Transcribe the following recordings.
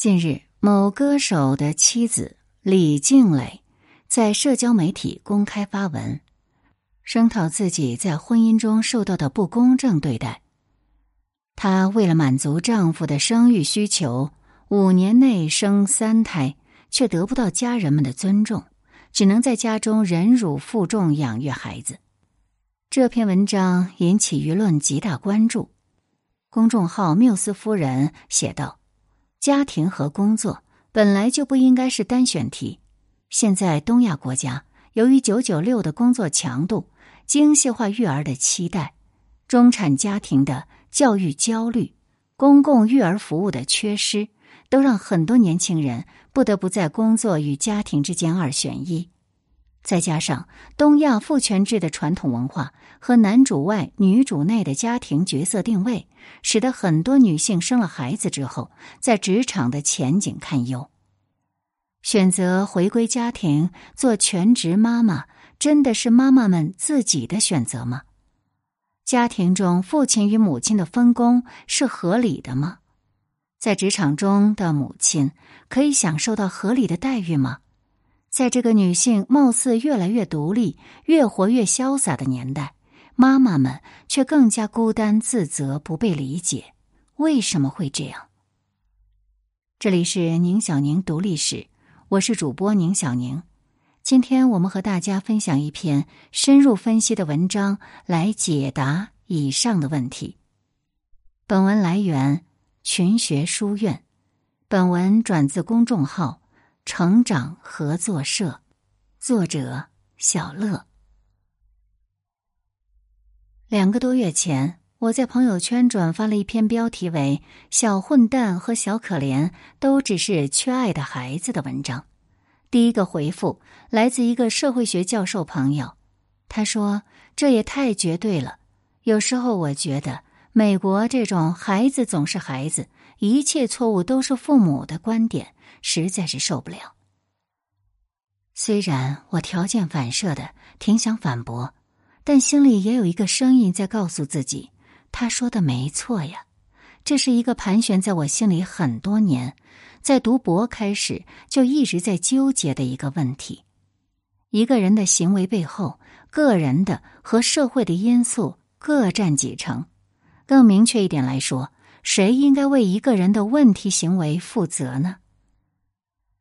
近日，某歌手的妻子李静蕾在社交媒体公开发文，声讨自己在婚姻中受到的不公正对待。她为了满足丈夫的生育需求，五年内生三胎，却得不到家人们的尊重，只能在家中忍辱负重养育孩子。这篇文章引起舆论极大关注。公众号“缪斯夫人”写道。家庭和工作本来就不应该是单选题。现在东亚国家由于“九九六”的工作强度、精细化育儿的期待、中产家庭的教育焦虑、公共育儿服务的缺失，都让很多年轻人不得不在工作与家庭之间二选一。再加上东亚父权制的传统文化和男主外女主内的家庭角色定位，使得很多女性生了孩子之后，在职场的前景堪忧。选择回归家庭做全职妈妈，真的是妈妈们自己的选择吗？家庭中父亲与母亲的分工是合理的吗？在职场中的母亲可以享受到合理的待遇吗？在这个女性貌似越来越独立、越活越潇洒的年代，妈妈们却更加孤单、自责、不被理解。为什么会这样？这里是宁小宁读历史，我是主播宁小宁。今天我们和大家分享一篇深入分析的文章，来解答以上的问题。本文来源群学书院，本文转自公众号。成长合作社，作者小乐。两个多月前，我在朋友圈转发了一篇标题为“小混蛋和小可怜都只是缺爱的孩子”的文章。第一个回复来自一个社会学教授朋友，他说：“这也太绝对了。有时候我觉得，美国这种‘孩子总是孩子，一切错误都是父母的’观点。”实在是受不了。虽然我条件反射的挺想反驳，但心里也有一个声音在告诉自己：他说的没错呀。这是一个盘旋在我心里很多年，在读博开始就一直在纠结的一个问题。一个人的行为背后，个人的和社会的因素各占几成？更明确一点来说，谁应该为一个人的问题行为负责呢？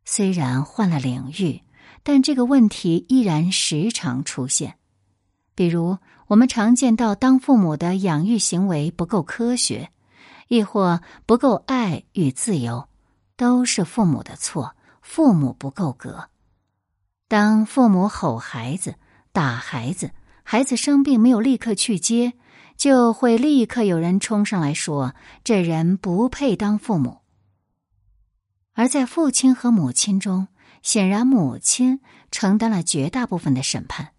虽然换了领域，但这个问题依然时常出现。比如，我们常见到当父母的养育行为不够科学，亦或不够爱与自由，都是父母的错，父母不够格。当父母吼孩子、打孩子，孩子生病没有立刻去接，就会立刻有人冲上来说：“这人不配当父母。”而在父亲和母亲中，显然母亲承担了绝大部分的审判。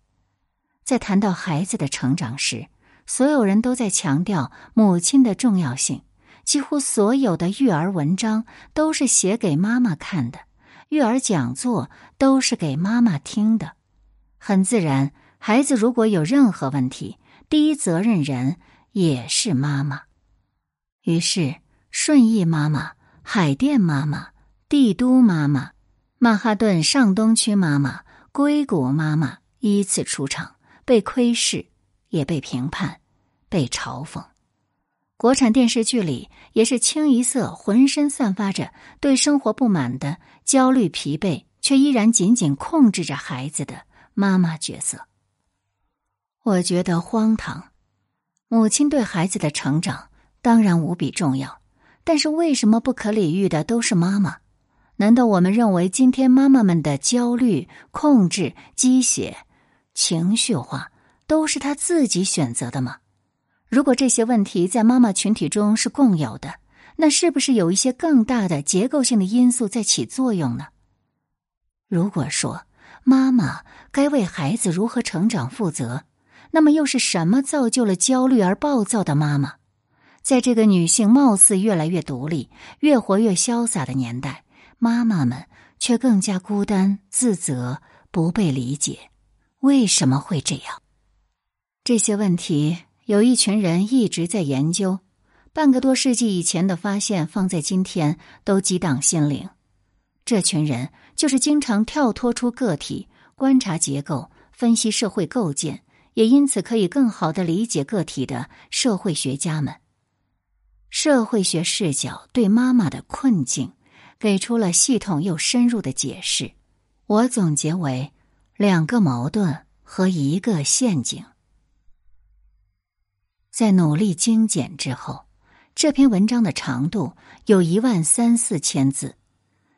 在谈到孩子的成长时，所有人都在强调母亲的重要性。几乎所有的育儿文章都是写给妈妈看的，育儿讲座都是给妈妈听的。很自然，孩子如果有任何问题，第一责任人也是妈妈。于是，顺义妈妈、海淀妈妈。帝都妈妈、曼哈顿上东区妈妈、硅谷妈妈依次出场，被窥视，也被评判，被嘲讽。国产电视剧里也是清一色浑身散发着对生活不满的焦虑、疲惫，却依然紧紧控制着孩子的妈妈角色。我觉得荒唐。母亲对孩子的成长当然无比重要，但是为什么不可理喻的都是妈妈？难道我们认为今天妈妈们的焦虑、控制、鸡血、情绪化都是她自己选择的吗？如果这些问题在妈妈群体中是共有的，那是不是有一些更大的结构性的因素在起作用呢？如果说妈妈该为孩子如何成长负责，那么又是什么造就了焦虑而暴躁的妈妈？在这个女性貌似越来越独立、越活越潇洒的年代。妈妈们却更加孤单、自责、不被理解，为什么会这样？这些问题有一群人一直在研究，半个多世纪以前的发现，放在今天都激荡心灵。这群人就是经常跳脱出个体，观察结构、分析社会构建，也因此可以更好的理解个体的社会学家们。社会学视角对妈妈的困境给出了系统又深入的解释，我总结为两个矛盾和一个陷阱。在努力精简之后，这篇文章的长度有一万三四千字，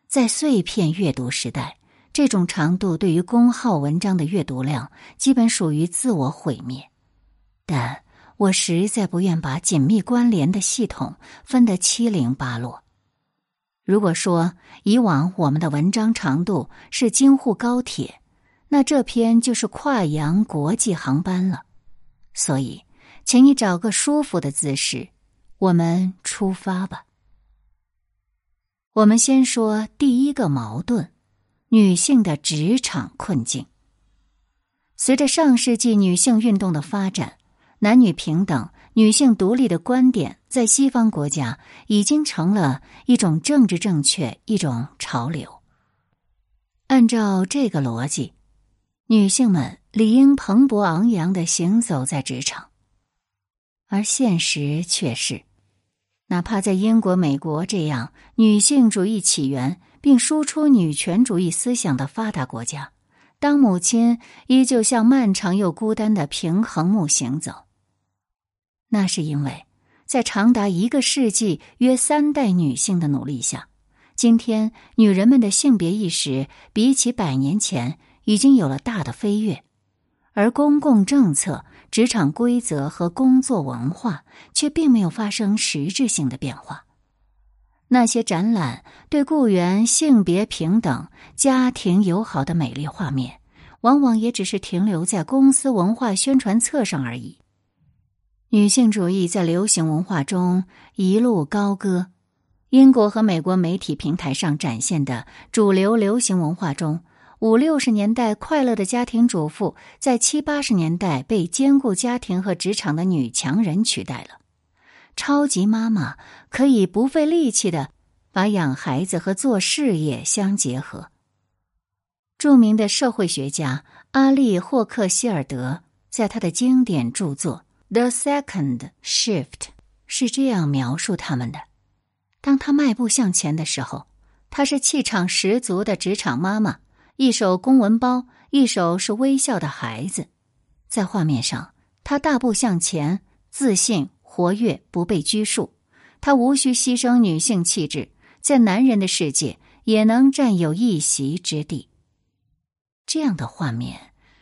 在碎片阅读时代，这种长度对于公号文章的阅读量基本属于自我毁灭，但。我实在不愿把紧密关联的系统分得七零八落。如果说以往我们的文章长度是京沪高铁，那这篇就是跨洋国际航班了。所以，请你找个舒服的姿势，我们出发吧。我们先说第一个矛盾：女性的职场困境。随着上世纪女性运动的发展。男女平等、女性独立的观点，在西方国家已经成了一种政治正确、一种潮流。按照这个逻辑，女性们理应蓬勃昂扬的行走在职场，而现实却是，哪怕在英国、美国这样女性主义起源并输出女权主义思想的发达国家，当母亲依旧像漫长又孤单的平衡木行走。那是因为，在长达一个世纪、约三代女性的努力下，今天女人们的性别意识比起百年前已经有了大的飞跃，而公共政策、职场规则和工作文化却并没有发生实质性的变化。那些展览对雇员性别平等、家庭友好的美丽画面，往往也只是停留在公司文化宣传册上而已。女性主义在流行文化中一路高歌。英国和美国媒体平台上展现的主流流行文化中，五六十年代快乐的家庭主妇，在七八十年代被兼顾家庭和职场的女强人取代了。超级妈妈可以不费力气的把养孩子和做事业相结合。著名的社会学家阿利霍克希尔德在他的经典著作。The second shift 是这样描述他们的：当他迈步向前的时候，她是气场十足的职场妈妈，一手公文包，一手是微笑的孩子。在画面上，她大步向前，自信、活跃，不被拘束。她无需牺牲女性气质，在男人的世界也能占有一席之地。这样的画面。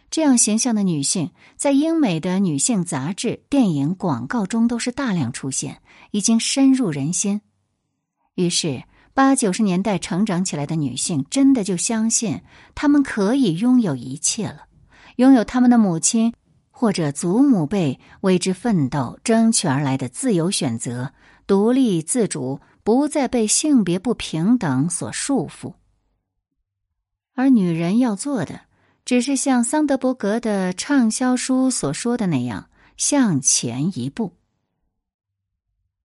这样形象的女性，在英美的女性杂志、电影、广告中都是大量出现，已经深入人心。于是，八九十年代成长起来的女性，真的就相信她们可以拥有一切了，拥有他们的母亲或者祖母辈为之奋斗、争取而来的自由选择、独立自主，不再被性别不平等所束缚。而女人要做的。只是像桑德伯格的畅销书所说的那样，向前一步。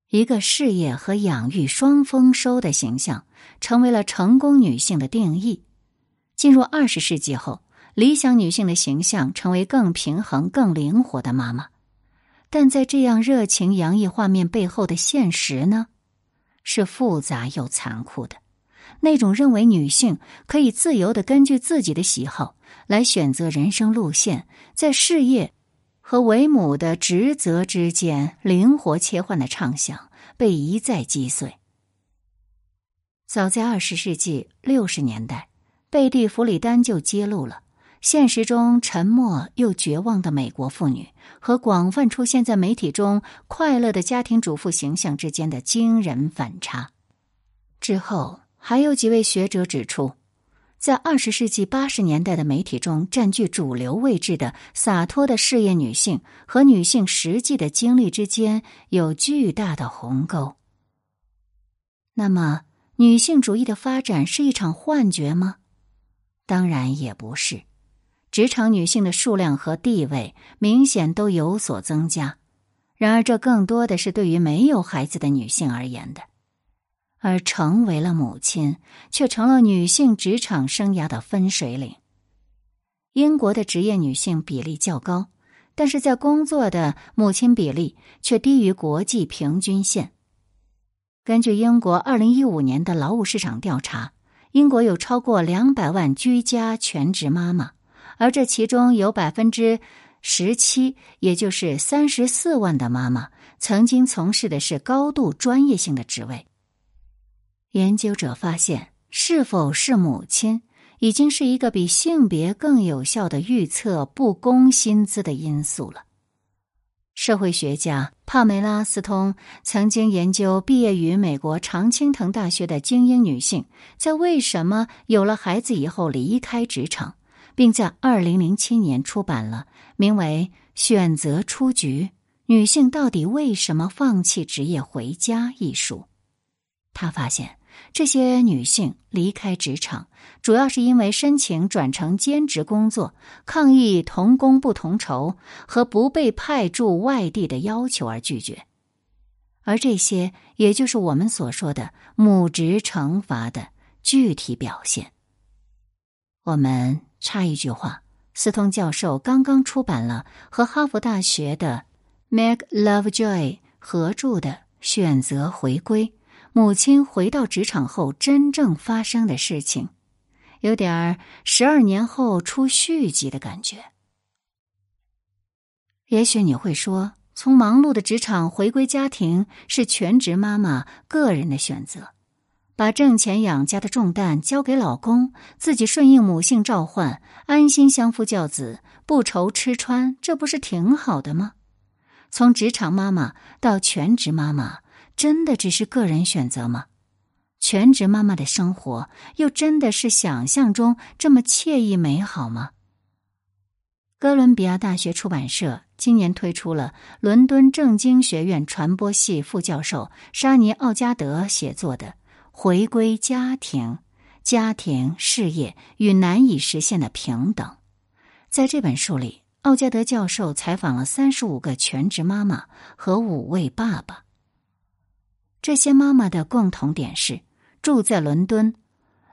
一个事业和养育双丰收的形象，成为了成功女性的定义。进入二十世纪后，理想女性的形象成为更平衡、更灵活的妈妈。但在这样热情洋溢画面背后的现实呢，是复杂又残酷的。那种认为女性可以自由的根据自己的喜好。来选择人生路线，在事业和为母的职责之间灵活切换的畅想被一再击碎。早在二十世纪六十年代，贝蒂·弗里丹就揭露了现实中沉默又绝望的美国妇女和广泛出现在媒体中快乐的家庭主妇形象之间的惊人反差。之后，还有几位学者指出。在二十世纪八十年代的媒体中占据主流位置的洒脱的事业女性和女性实际的经历之间有巨大的鸿沟。那么，女性主义的发展是一场幻觉吗？当然也不是。职场女性的数量和地位明显都有所增加，然而，这更多的是对于没有孩子的女性而言的，而成为了母亲，却成了女性职场生涯的分水岭。英国的职业女性比例较高，但是在工作的母亲比例却低于国际平均线。根据英国二零一五年的劳务市场调查，英国有超过两百万居家全职妈妈，而这其中有百分之十七，也就是三十四万的妈妈，曾经从事的是高度专业性的职位。研究者发现，是否是母亲？已经是一个比性别更有效的预测不公薪资的因素了。社会学家帕梅拉·斯通曾经研究毕业于美国常青藤大学的精英女性在为什么有了孩子以后离开职场，并在二零零七年出版了名为《选择出局：女性到底为什么放弃职业回家》一书。他发现。这些女性离开职场，主要是因为申请转成兼职工作、抗议同工不同酬和不被派驻外地的要求而拒绝，而这些也就是我们所说的母职惩罚的具体表现。我们插一句话：斯通教授刚刚出版了和哈佛大学的 Meg Lovejoy 合著的《选择回归》。母亲回到职场后真正发生的事情，有点儿十二年后出续集的感觉。也许你会说，从忙碌的职场回归家庭是全职妈妈个人的选择，把挣钱养家的重担交给老公，自己顺应母性召唤，安心相夫教子，不愁吃穿，这不是挺好的吗？从职场妈妈到全职妈妈。真的只是个人选择吗？全职妈妈的生活又真的是想象中这么惬意美好吗？哥伦比亚大学出版社今年推出了伦敦政经学院传播系副教授沙尼奥加德写作的《回归家庭：家庭事业与难以实现的平等》。在这本书里，奥加德教授采访了三十五个全职妈妈和五位爸爸。这些妈妈的共同点是住在伦敦，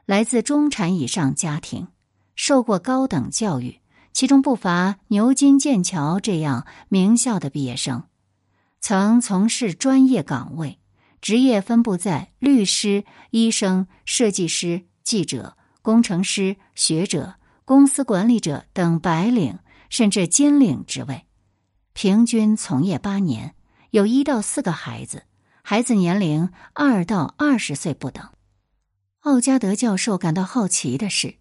来自中产以上家庭，受过高等教育，其中不乏牛津、剑桥这样名校的毕业生，曾从事专业岗位，职业分布在律师、医生、设计师、记者、工程师、学者、公司管理者等白领甚至金领职位，平均从业八年，有一到四个孩子。孩子年龄二到二十岁不等。奥加德教授感到好奇的是，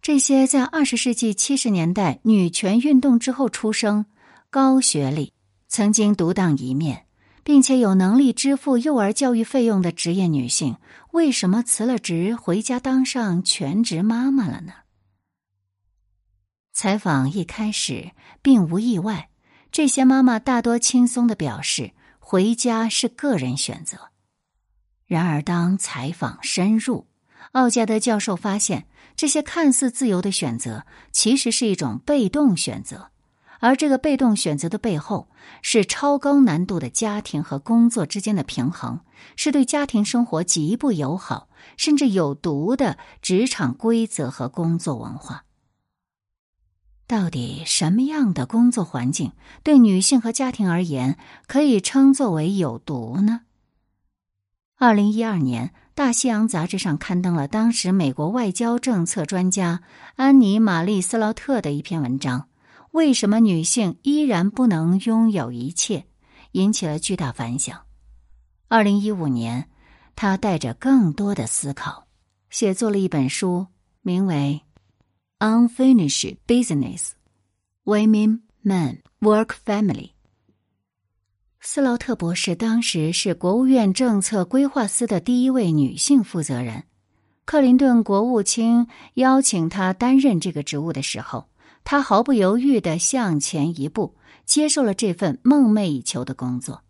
这些在二十世纪七十年代女权运动之后出生、高学历、曾经独当一面，并且有能力支付幼儿教育费用的职业女性，为什么辞了职回家当上全职妈妈了呢？采访一开始并无意外，这些妈妈大多轻松的表示。回家是个人选择，然而当采访深入，奥加德教授发现，这些看似自由的选择其实是一种被动选择，而这个被动选择的背后是超高难度的家庭和工作之间的平衡，是对家庭生活极不友好甚至有毒的职场规则和工作文化。到底什么样的工作环境对女性和家庭而言可以称作为有毒呢？二零一二年，《大西洋》杂志上刊登了当时美国外交政策专家安妮·玛丽·斯劳特的一篇文章：“为什么女性依然不能拥有一切？”引起了巨大反响。二零一五年，他带着更多的思考，写作了一本书，名为。Unfinished business, women, men, work, family。斯劳特博士当时是国务院政策规划司的第一位女性负责人。克林顿国务卿邀请她担任这个职务的时候，他毫不犹豫的向前一步，接受了这份梦寐以求的工作。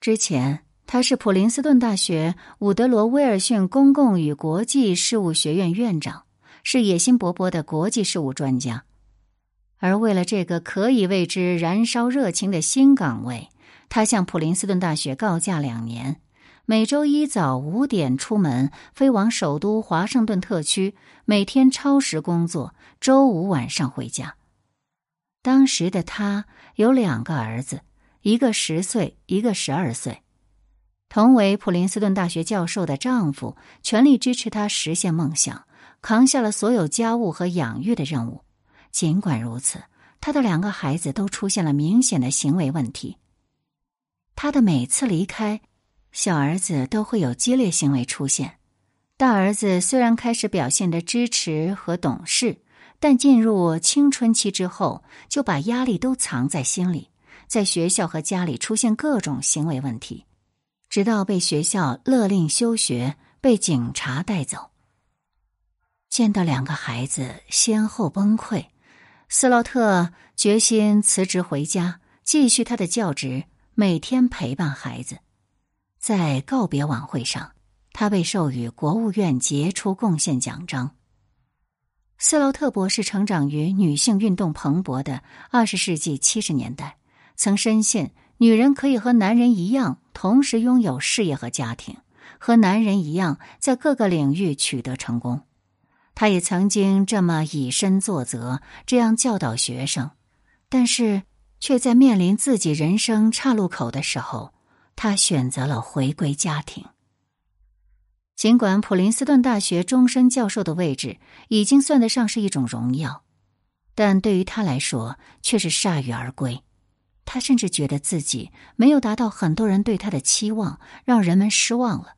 之前，他是普林斯顿大学伍德罗威尔逊公共与国际事务学院院长。是野心勃勃的国际事务专家，而为了这个可以为之燃烧热情的新岗位，他向普林斯顿大学告假两年，每周一早五点出门，飞往首都华盛顿特区，每天超时工作，周五晚上回家。当时的他有两个儿子，一个十岁，一个十二岁。同为普林斯顿大学教授的丈夫全力支持她实现梦想，扛下了所有家务和养育的任务。尽管如此，他的两个孩子都出现了明显的行为问题。他的每次离开，小儿子都会有激烈行为出现。大儿子虽然开始表现的支持和懂事，但进入青春期之后，就把压力都藏在心里，在学校和家里出现各种行为问题。直到被学校勒令休学，被警察带走。见到两个孩子先后崩溃，斯劳特决心辞职回家，继续他的教职，每天陪伴孩子。在告别晚会上，他被授予国务院杰出贡献奖章。斯劳特博士成长于女性运动蓬勃的二十世纪七十年代，曾深信。女人可以和男人一样，同时拥有事业和家庭，和男人一样在各个领域取得成功。他也曾经这么以身作则，这样教导学生，但是却在面临自己人生岔路口的时候，他选择了回归家庭。尽管普林斯顿大学终身教授的位置已经算得上是一种荣耀，但对于他来说却是铩羽而归。他甚至觉得自己没有达到很多人对他的期望，让人们失望了。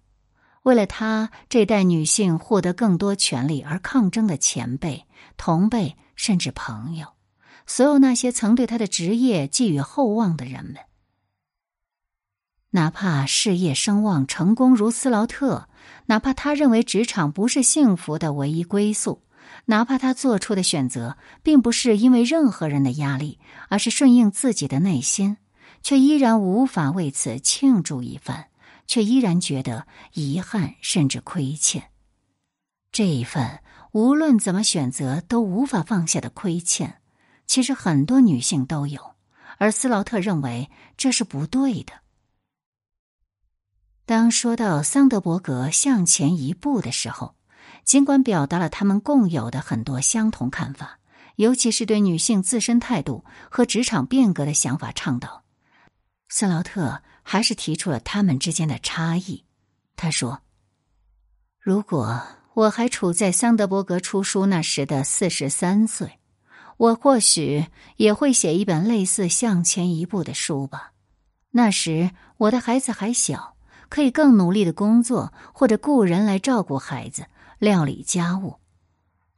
为了他这代女性获得更多权利而抗争的前辈、同辈，甚至朋友，所有那些曾对他的职业寄予厚望的人们，哪怕事业声望成功如斯劳特，哪怕他认为职场不是幸福的唯一归宿。哪怕他做出的选择并不是因为任何人的压力，而是顺应自己的内心，却依然无法为此庆祝一番，却依然觉得遗憾甚至亏欠。这一份无论怎么选择都无法放下的亏欠，其实很多女性都有，而斯劳特认为这是不对的。当说到桑德伯格向前一步的时候。尽管表达了他们共有的很多相同看法，尤其是对女性自身态度和职场变革的想法倡导，斯劳特还是提出了他们之间的差异。他说：“如果我还处在桑德伯格出书那时的四十三岁，我或许也会写一本类似《向前一步》的书吧。那时我的孩子还小，可以更努力的工作，或者雇人来照顾孩子。”料理家务，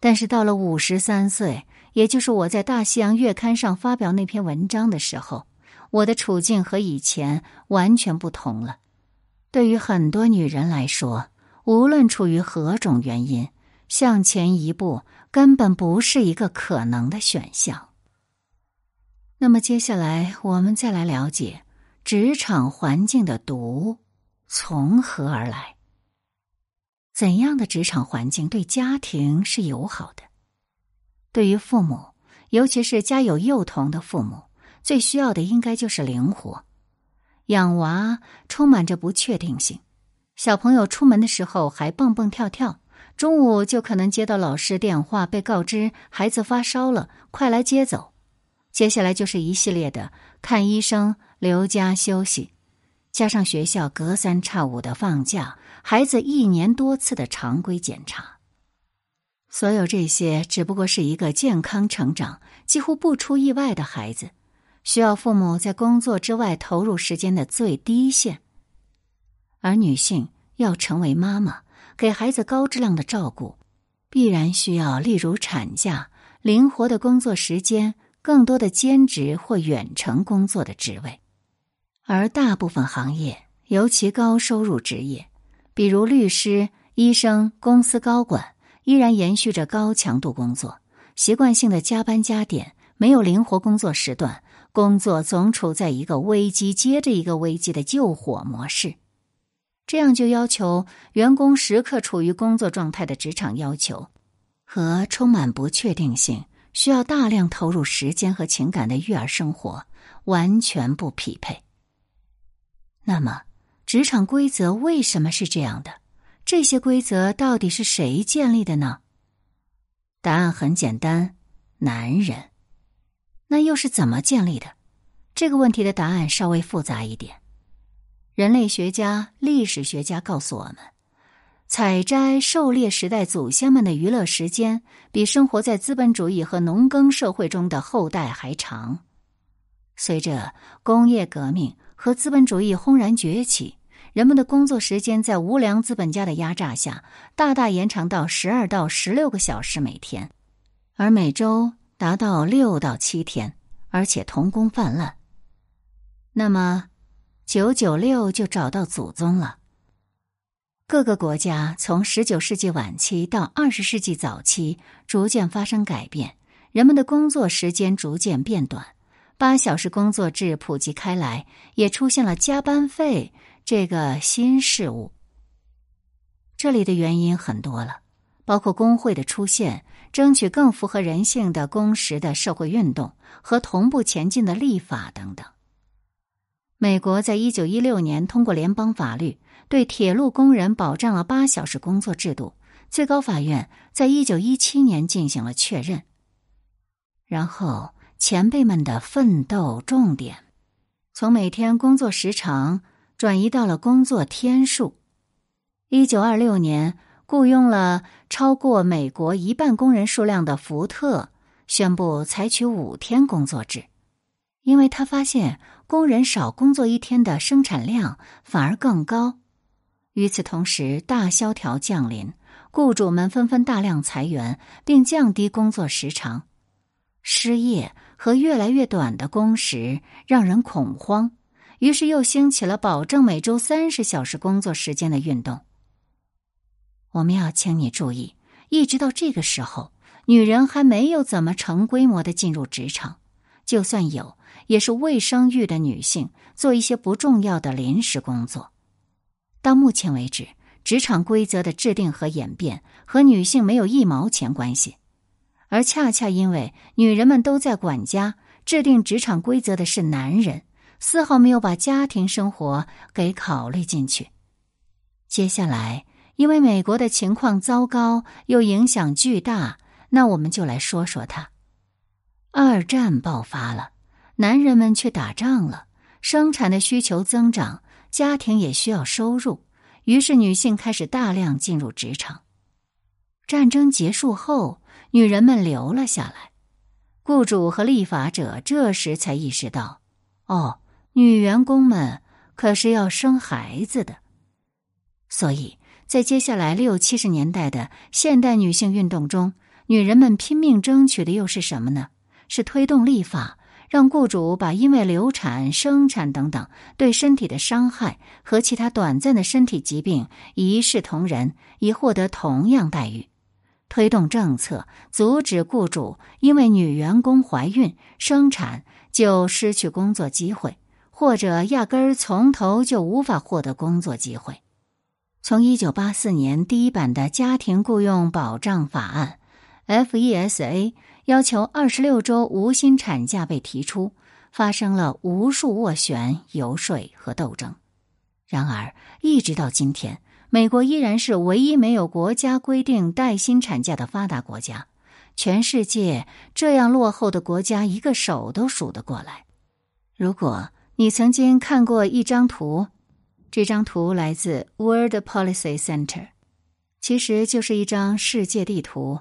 但是到了五十三岁，也就是我在《大西洋月刊》上发表那篇文章的时候，我的处境和以前完全不同了。对于很多女人来说，无论出于何种原因，向前一步根本不是一个可能的选项。那么接下来，我们再来了解职场环境的毒从何而来。怎样的职场环境对家庭是友好的？对于父母，尤其是家有幼童的父母，最需要的应该就是灵活。养娃充满着不确定性，小朋友出门的时候还蹦蹦跳跳，中午就可能接到老师电话，被告知孩子发烧了，快来接走。接下来就是一系列的看医生、留家休息。加上学校隔三差五的放假，孩子一年多次的常规检查，所有这些只不过是一个健康成长、几乎不出意外的孩子，需要父母在工作之外投入时间的最低限。而女性要成为妈妈，给孩子高质量的照顾，必然需要例如产假、灵活的工作时间、更多的兼职或远程工作的职位。而大部分行业，尤其高收入职业，比如律师、医生、公司高管，依然延续着高强度工作，习惯性的加班加点，没有灵活工作时段，工作总处在一个危机接着一个危机的救火模式。这样就要求员工时刻处于工作状态的职场要求，和充满不确定性、需要大量投入时间和情感的育儿生活完全不匹配。那么，职场规则为什么是这样的？这些规则到底是谁建立的呢？答案很简单：男人。那又是怎么建立的？这个问题的答案稍微复杂一点。人类学家、历史学家告诉我们，采摘、狩猎时代祖先们的娱乐时间比生活在资本主义和农耕社会中的后代还长。随着工业革命和资本主义轰然崛起，人们的工作时间在无良资本家的压榨下，大大延长到十二到十六个小时每天，而每周达到六到七天，而且童工泛滥。那么，九九六就找到祖宗了。各个国家从十九世纪晚期到二十世纪早期，逐渐发生改变，人们的工作时间逐渐变短。八小时工作制普及开来，也出现了加班费这个新事物。这里的原因很多了，包括工会的出现、争取更符合人性的工时的社会运动和同步前进的立法等等。美国在一九一六年通过联邦法律，对铁路工人保障了八小时工作制度。最高法院在一九一七年进行了确认，然后。前辈们的奋斗重点，从每天工作时长转移到了工作天数。一九二六年，雇佣了超过美国一半工人数量的福特宣布采取五天工作制，因为他发现工人少工作一天的生产量反而更高。与此同时，大萧条降临，雇主们纷纷大量裁员，并降低工作时长，失业。和越来越短的工时让人恐慌，于是又兴起了保证每周三十小时工作时间的运动。我们要请你注意，一直到这个时候，女人还没有怎么成规模的进入职场，就算有，也是未生育的女性做一些不重要的临时工作。到目前为止，职场规则的制定和演变和女性没有一毛钱关系。而恰恰因为女人们都在管家，制定职场规则的是男人，丝毫没有把家庭生活给考虑进去。接下来，因为美国的情况糟糕又影响巨大，那我们就来说说它。二战爆发了，男人们去打仗了，生产的需求增长，家庭也需要收入，于是女性开始大量进入职场。战争结束后。女人们留了下来，雇主和立法者这时才意识到，哦，女员工们可是要生孩子的。所以在接下来六七十年代的现代女性运动中，女人们拼命争取的又是什么呢？是推动立法，让雇主把因为流产、生产等等对身体的伤害和其他短暂的身体疾病一视同仁，以获得同样待遇。推动政策，阻止雇主因为女员工怀孕生产就失去工作机会，或者压根儿从头就无法获得工作机会。从一九八四年第一版的家庭雇佣保障法案 （FESA） 要求二十六周无薪产假被提出，发生了无数斡旋、游说和斗争。然而，一直到今天。美国依然是唯一没有国家规定带薪产假的发达国家，全世界这样落后的国家一个手都数得过来。如果你曾经看过一张图，这张图来自 World Policy Center，其实就是一张世界地图，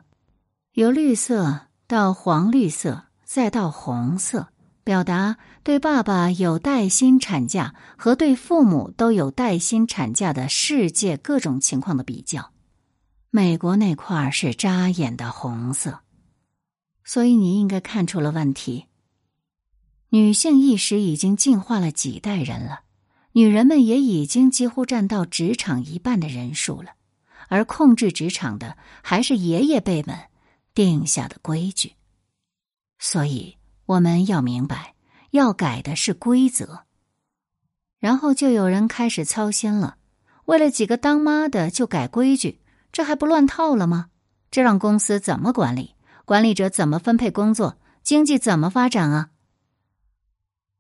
由绿色到黄绿色再到红色。表达对爸爸有带薪产假和对父母都有带薪产假的世界各种情况的比较，美国那块是扎眼的红色，所以你应该看出了问题。女性意识已经进化了几代人了，女人们也已经几乎占到职场一半的人数了，而控制职场的还是爷爷辈们定下的规矩，所以。我们要明白，要改的是规则。然后就有人开始操心了，为了几个当妈的就改规矩，这还不乱套了吗？这让公司怎么管理？管理者怎么分配工作？经济怎么发展啊？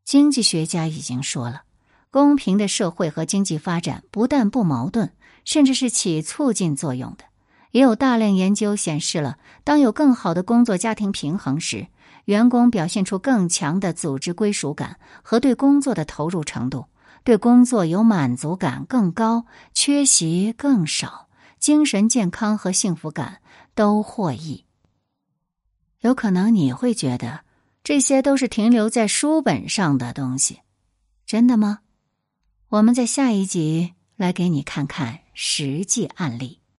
经济学家已经说了，公平的社会和经济发展不但不矛盾，甚至是起促进作用的。也有大量研究显示了，当有更好的工作家庭平衡时，员工表现出更强的组织归属感和对工作的投入程度，对工作有满足感更高，缺席更少，精神健康和幸福感都获益。有可能你会觉得这些都是停留在书本上的东西，真的吗？我们在下一集来给你看看实际案例。